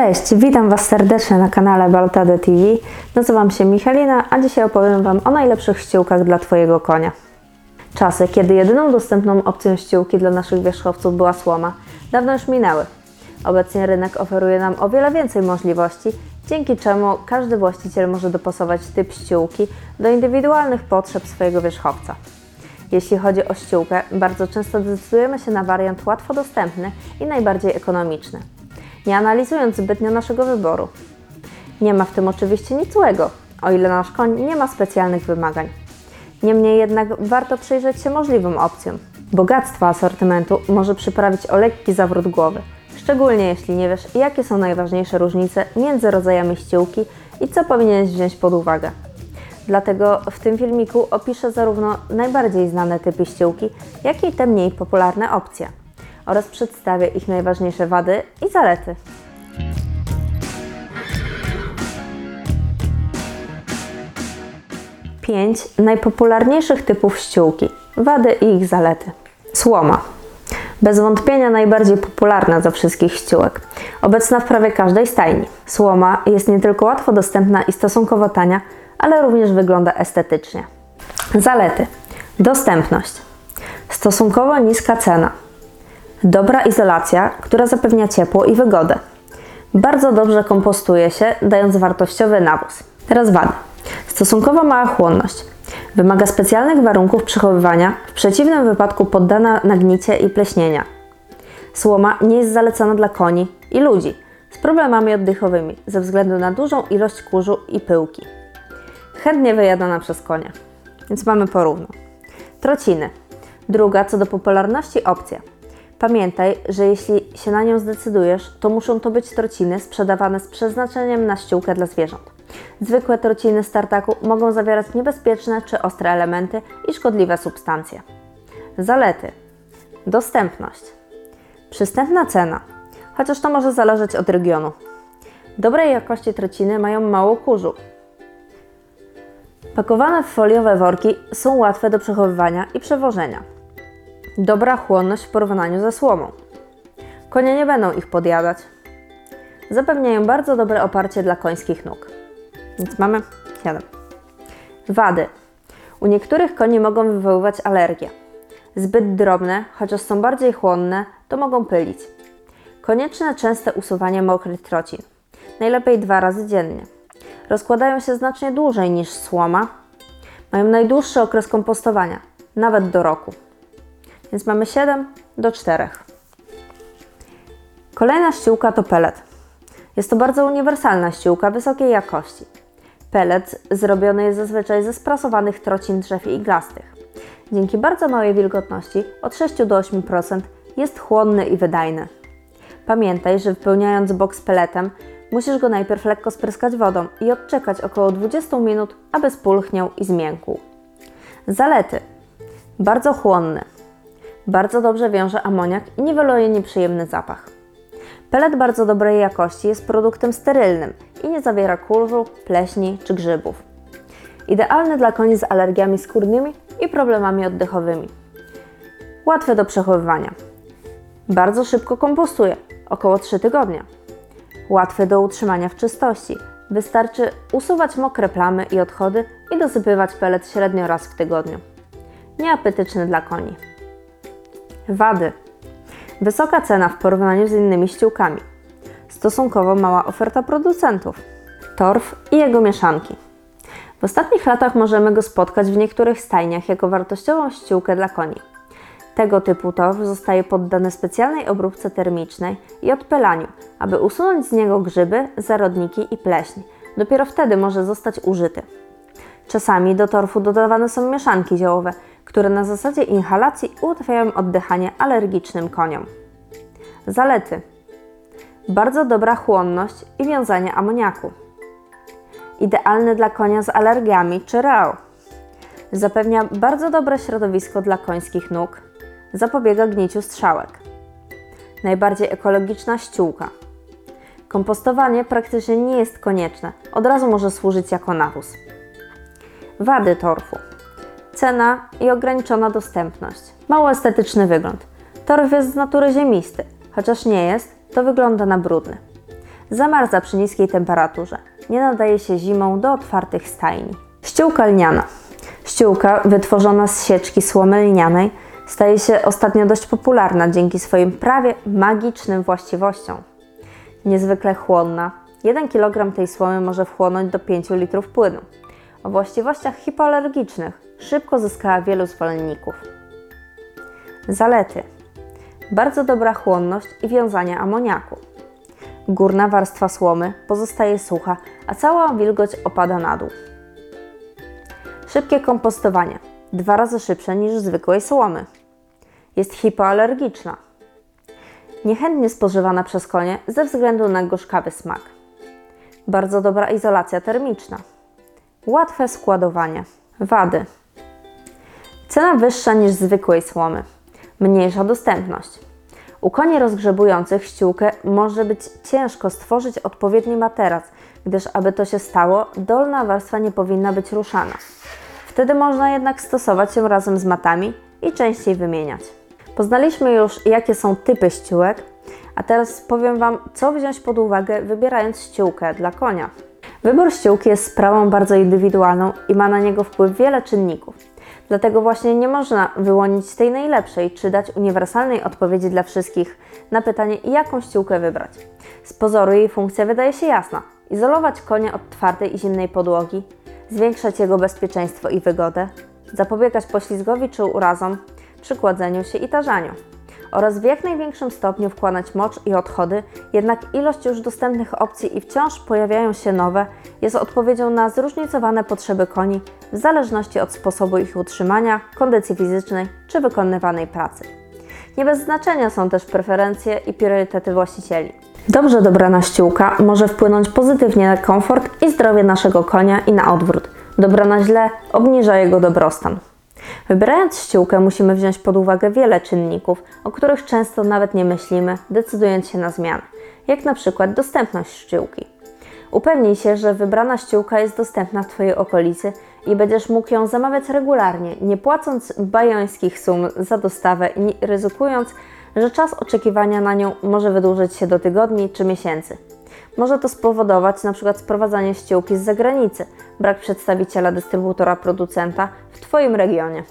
Cześć, witam Was serdecznie na kanale Baltade TV. Nazywam się Michalina, a dzisiaj opowiem Wam o najlepszych ściółkach dla Twojego konia. Czasy, kiedy jedyną dostępną opcją ściółki dla naszych wierzchowców była słoma, dawno już minęły. Obecnie rynek oferuje nam o wiele więcej możliwości, dzięki czemu każdy właściciel może dopasować typ ściółki do indywidualnych potrzeb swojego wierzchowca. Jeśli chodzi o ściółkę, bardzo często decydujemy się na wariant łatwo dostępny i najbardziej ekonomiczny, nie analizując zbytnio naszego wyboru. Nie ma w tym oczywiście nic złego, o ile nasz koń nie ma specjalnych wymagań. Niemniej jednak warto przyjrzeć się możliwym opcjom. Bogactwo asortymentu może przyprawić o lekki zawrót głowy, szczególnie jeśli nie wiesz, jakie są najważniejsze różnice między rodzajami ściółki i co powinieneś wziąć pod uwagę. Dlatego w tym filmiku opiszę zarówno najbardziej znane typy ściółki, jak i te mniej popularne opcje oraz przedstawię ich najważniejsze wady i zalety. 5 najpopularniejszych typów ściółki, wady i ich zalety. Słoma. Bez wątpienia najbardziej popularna ze wszystkich ściółek. Obecna w prawie każdej stajni. Słoma jest nie tylko łatwo dostępna i stosunkowo tania, ale również wygląda estetycznie. Zalety. Dostępność. Stosunkowo niska cena. Dobra izolacja, która zapewnia ciepło i wygodę. Bardzo dobrze kompostuje się, dając wartościowy nawóz. Teraz wady. Stosunkowo mała chłonność. Wymaga specjalnych warunków przechowywania, w przeciwnym wypadku poddana nagnicie i pleśnienia. Słoma nie jest zalecana dla koni i ludzi z problemami oddechowymi ze względu na dużą ilość kurzu i pyłki. Chętnie wyjadana przez konia, więc mamy porówno. Trociny. Druga co do popularności opcja. Pamiętaj, że jeśli się na nią zdecydujesz, to muszą to być trociny sprzedawane z przeznaczeniem na ściółkę dla zwierząt. Zwykłe trociny z tartaku mogą zawierać niebezpieczne czy ostre elementy i szkodliwe substancje. Zalety: dostępność, przystępna cena, chociaż to może zależeć od regionu. Dobrej jakości trociny mają mało kurzu. Pakowane w foliowe worki są łatwe do przechowywania i przewożenia. Dobra chłonność w porównaniu ze słomą. Konie nie będą ich podjadać. Zapewniają bardzo dobre oparcie dla końskich nóg. Więc mamy 7. Wady. U niektórych koni mogą wywoływać alergie. Zbyt drobne, chociaż są bardziej chłonne, to mogą pylić. Konieczne częste usuwanie mokrych trocin. Najlepiej dwa razy dziennie. Rozkładają się znacznie dłużej niż słoma. Mają najdłuższy okres kompostowania, nawet do roku. Więc mamy 7 do 4. Kolejna ściółka to pelet. Jest to bardzo uniwersalna ściółka wysokiej jakości. Pelet zrobiony jest zazwyczaj ze sprasowanych trocin drzew iglastych. Dzięki bardzo małej wilgotności, od 6 do 8%, jest chłonny i wydajny. Pamiętaj, że wypełniając boks peletem, musisz go najpierw lekko spryskać wodą i odczekać około 20 minut, aby spulchniał i zmiękł. Zalety. Bardzo chłonny. Bardzo dobrze wiąże amoniak i niweluje nieprzyjemny zapach. Pelet bardzo dobrej jakości jest produktem sterylnym i nie zawiera kurzu, pleśni czy grzybów. Idealny dla koni z alergiami skórnymi i problemami oddechowymi. Łatwy do przechowywania. Bardzo szybko kompostuje, około 3 tygodnie. Łatwy do utrzymania w czystości. Wystarczy usuwać mokre plamy i odchody i dosypywać pelet średnio raz w tygodniu. Nieapetyczny dla koni. Wady. Wysoka cena w porównaniu z innymi ściółkami. Stosunkowo mała oferta producentów. Torf i jego mieszanki. W ostatnich latach możemy go spotkać w niektórych stajniach jako wartościową ściółkę dla koni. Tego typu torf zostaje poddany specjalnej obróbce termicznej i odpylaniu, aby usunąć z niego grzyby, zarodniki i pleśń. Dopiero wtedy może zostać użyty. Czasami do torfu dodawane są mieszanki ziołowe, które na zasadzie inhalacji ułatwiają oddychanie alergicznym koniom. Zalety: bardzo dobra chłonność i wiązanie amoniaku. Idealny dla konia z alergiami czy rao. Zapewnia bardzo dobre środowisko dla końskich nóg. Zapobiega gniciu strzałek. Najbardziej ekologiczna ściółka. Kompostowanie praktycznie nie jest konieczne, od razu może służyć jako nawóz. Wady torfu. Cena i ograniczona dostępność. Mało estetyczny wygląd. Torf jest z natury ziemisty, chociaż nie jest, to wygląda na brudny. Zamarza przy niskiej temperaturze. Nie nadaje się zimą do otwartych stajni. Ściółka lniana. Ściółka wytworzona z sieczki słomy lnianej staje się ostatnio dość popularna dzięki swoim prawie magicznym właściwościom. Niezwykle chłonna. 1 kg tej słomy może wchłonąć do 5 litrów płynu. O właściwościach hipoalergicznych szybko zyskała wielu zwolenników. Zalety. Bardzo dobra chłonność i wiązanie amoniaku. Górna warstwa słomy pozostaje sucha, a cała wilgoć opada na dół. Szybkie kompostowanie. Dwa razy szybsze niż zwykłej słomy. Jest hipoalergiczna. Niechętnie spożywana przez konie ze względu na gorzkawy smak. Bardzo dobra izolacja termiczna. Łatwe składowanie. Wady. Cena wyższa niż zwykłej słomy. Mniejsza dostępność. U koni rozgrzebujących ściółkę może być ciężko stworzyć odpowiedni materac, gdyż aby to się stało, dolna warstwa nie powinna być ruszana. Wtedy można jednak stosować ją razem z matami i częściej wymieniać. Poznaliśmy już, jakie są typy ściółek, a teraz powiem Wam, co wziąć pod uwagę, wybierając ściółkę dla konia. Wybór ściółki jest sprawą bardzo indywidualną i ma na niego wpływ wiele czynników. Dlatego właśnie nie można wyłonić tej najlepszej, czy dać uniwersalnej odpowiedzi dla wszystkich na pytanie, jaką ściółkę wybrać. Z pozoru jej funkcja wydaje się jasna: izolować konia od twardej i zimnej podłogi, zwiększać jego bezpieczeństwo i wygodę, zapobiegać poślizgowi czy urazom przy kładzeniu się i tarzaniu oraz w jak największym stopniu wkładać mocz i odchody, jednak ilość już dostępnych opcji i wciąż pojawiają się nowe jest odpowiedzią na zróżnicowane potrzeby koni w zależności od sposobu ich utrzymania, kondycji fizycznej czy wykonywanej pracy. Nie bez znaczenia są też preferencje i priorytety właścicieli. Dobrze dobrana ściółka może wpłynąć pozytywnie na komfort i zdrowie naszego konia i na odwrót. Dobrana źle obniża jego dobrostan. Wybierając ściółkę musimy wziąć pod uwagę wiele czynników, o których często nawet nie myślimy, decydując się na zmianę, jak na przykład dostępność ściółki. Upewnij się, że wybrana ściółka jest dostępna w Twojej okolicy i będziesz mógł ją zamawiać regularnie, nie płacąc bajońskich sum za dostawę i ryzykując, że czas oczekiwania na nią może wydłużyć się do tygodni czy miesięcy. Może to spowodować np. sprowadzanie ściółki z zagranicy, brak przedstawiciela dystrybutora producenta w Twoim regionie.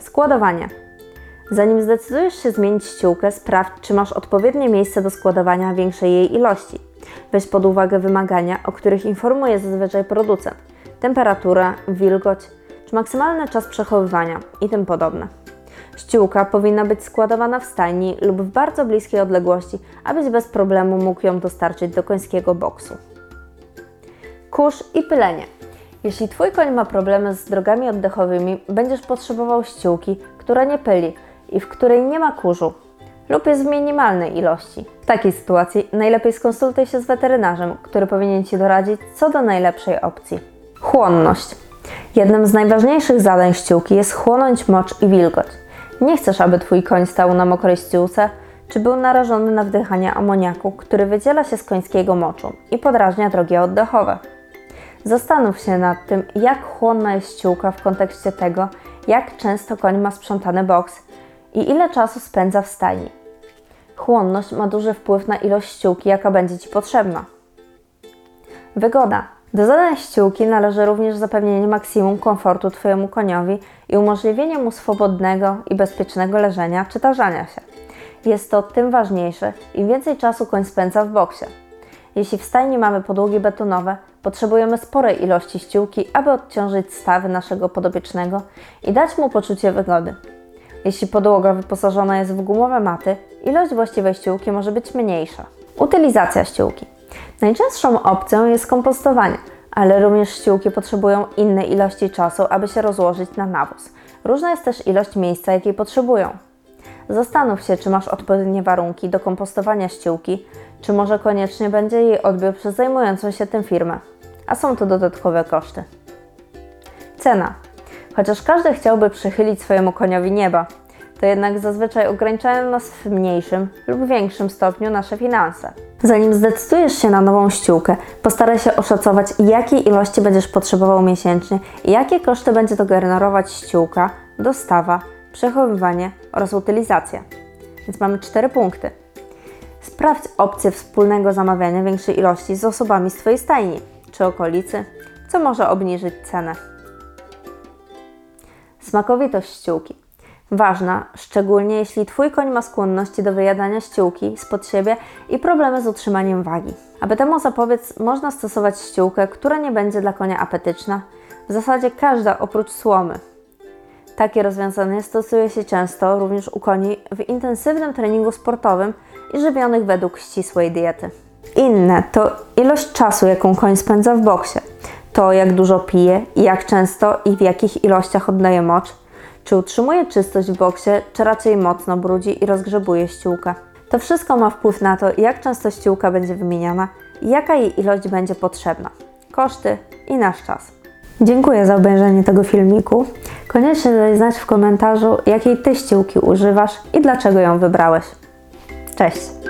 Składowanie. Zanim zdecydujesz się zmienić ściółkę, sprawdź, czy masz odpowiednie miejsce do składowania większej jej ilości. Weź pod uwagę wymagania, o których informuje zazwyczaj producent, temperatura, wilgoć, czy maksymalny czas przechowywania i tym podobne. Ściółka powinna być składowana w stajni lub w bardzo bliskiej odległości, abyś bez problemu mógł ją dostarczyć do końskiego boksu. Kurz i pylenie. Jeśli Twój koń ma problemy z drogami oddechowymi, będziesz potrzebował ściółki, która nie pyli i w której nie ma kurzu lub jest w minimalnej ilości. W takiej sytuacji najlepiej skonsultuj się z weterynarzem, który powinien Ci doradzić co do najlepszej opcji. Chłonność. Jednym z najważniejszych zadań ściółki jest chłonąć mocz i wilgoć. Nie chcesz, aby Twój koń stał na mokrej ściółce, czy był narażony na wdychanie amoniaku, który wydziela się z końskiego moczu i podrażnia drogi oddechowe. Zastanów się nad tym, jak chłonna jest ściółka w kontekście tego, jak często koń ma sprzątany boks i ile czasu spędza w stajni. Chłonność ma duży wpływ na ilość ściółki, jaka będzie Ci potrzebna. Wygoda. Do zadań ściółki należy również zapewnienie maksimum komfortu Twojemu koniowi i umożliwienie mu swobodnego i bezpiecznego leżenia czy tarzania się. Jest to tym ważniejsze, im więcej czasu koń spędza w boksie. Jeśli w stajni mamy podłogi betonowe, potrzebujemy sporej ilości ściółki, aby odciążyć stawy naszego podobiecznego i dać mu poczucie wygody. Jeśli podłoga wyposażona jest w gumowe maty, ilość właściwej ściółki może być mniejsza. Utylizacja ściółki. Najczęstszą opcją jest kompostowanie, ale również ściółki potrzebują innej ilości czasu, aby się rozłożyć na nawóz. Różna jest też ilość miejsca, jakiej potrzebują. Zastanów się, czy masz odpowiednie warunki do kompostowania ściółki, czy może koniecznie będzie jej odbiór przez zajmującą się tym firmę. A są to dodatkowe koszty. Cena. Chociaż każdy chciałby przychylić swojemu koniowi nieba, to jednak zazwyczaj ograniczają nas w mniejszym lub większym stopniu nasze finanse. Zanim zdecydujesz się na nową ściółkę, postaraj się oszacować, jakiej ilości będziesz potrzebował miesięcznie i jakie koszty będzie to generować ściółka, dostawa, przechowywanie oraz utylizacja. Więc mamy cztery punkty. Sprawdź opcję wspólnego zamawiania większej ilości z osobami z Twojej stajni czy okolicy, co może obniżyć cenę. Smakowitość ściółki. Ważna, szczególnie jeśli Twój koń ma skłonności do wyjadania ściółki spod siebie i problemy z utrzymaniem wagi. Aby temu zapobiec, można stosować ściółkę, która nie będzie dla konia apetyczna, w zasadzie każda oprócz słomy. Takie rozwiązanie stosuje się często również u koni w intensywnym treningu sportowym i żywionych według ścisłej diety. Inne to ilość czasu, jaką koń spędza w boksie, to jak dużo pije jak często i w jakich ilościach oddaje mocz, czy utrzymuje czystość w boksie, czy raczej mocno brudzi i rozgrzebuje ściółkę. To wszystko ma wpływ na to, jak często ściółka będzie wymieniana jaka jej ilość będzie potrzebna. Koszty i nasz czas. Dziękuję za obejrzenie tego filmiku. Koniecznie daj znać w komentarzu, jakiej Ty ściółki używasz i dlaczego ją wybrałeś. Cześć!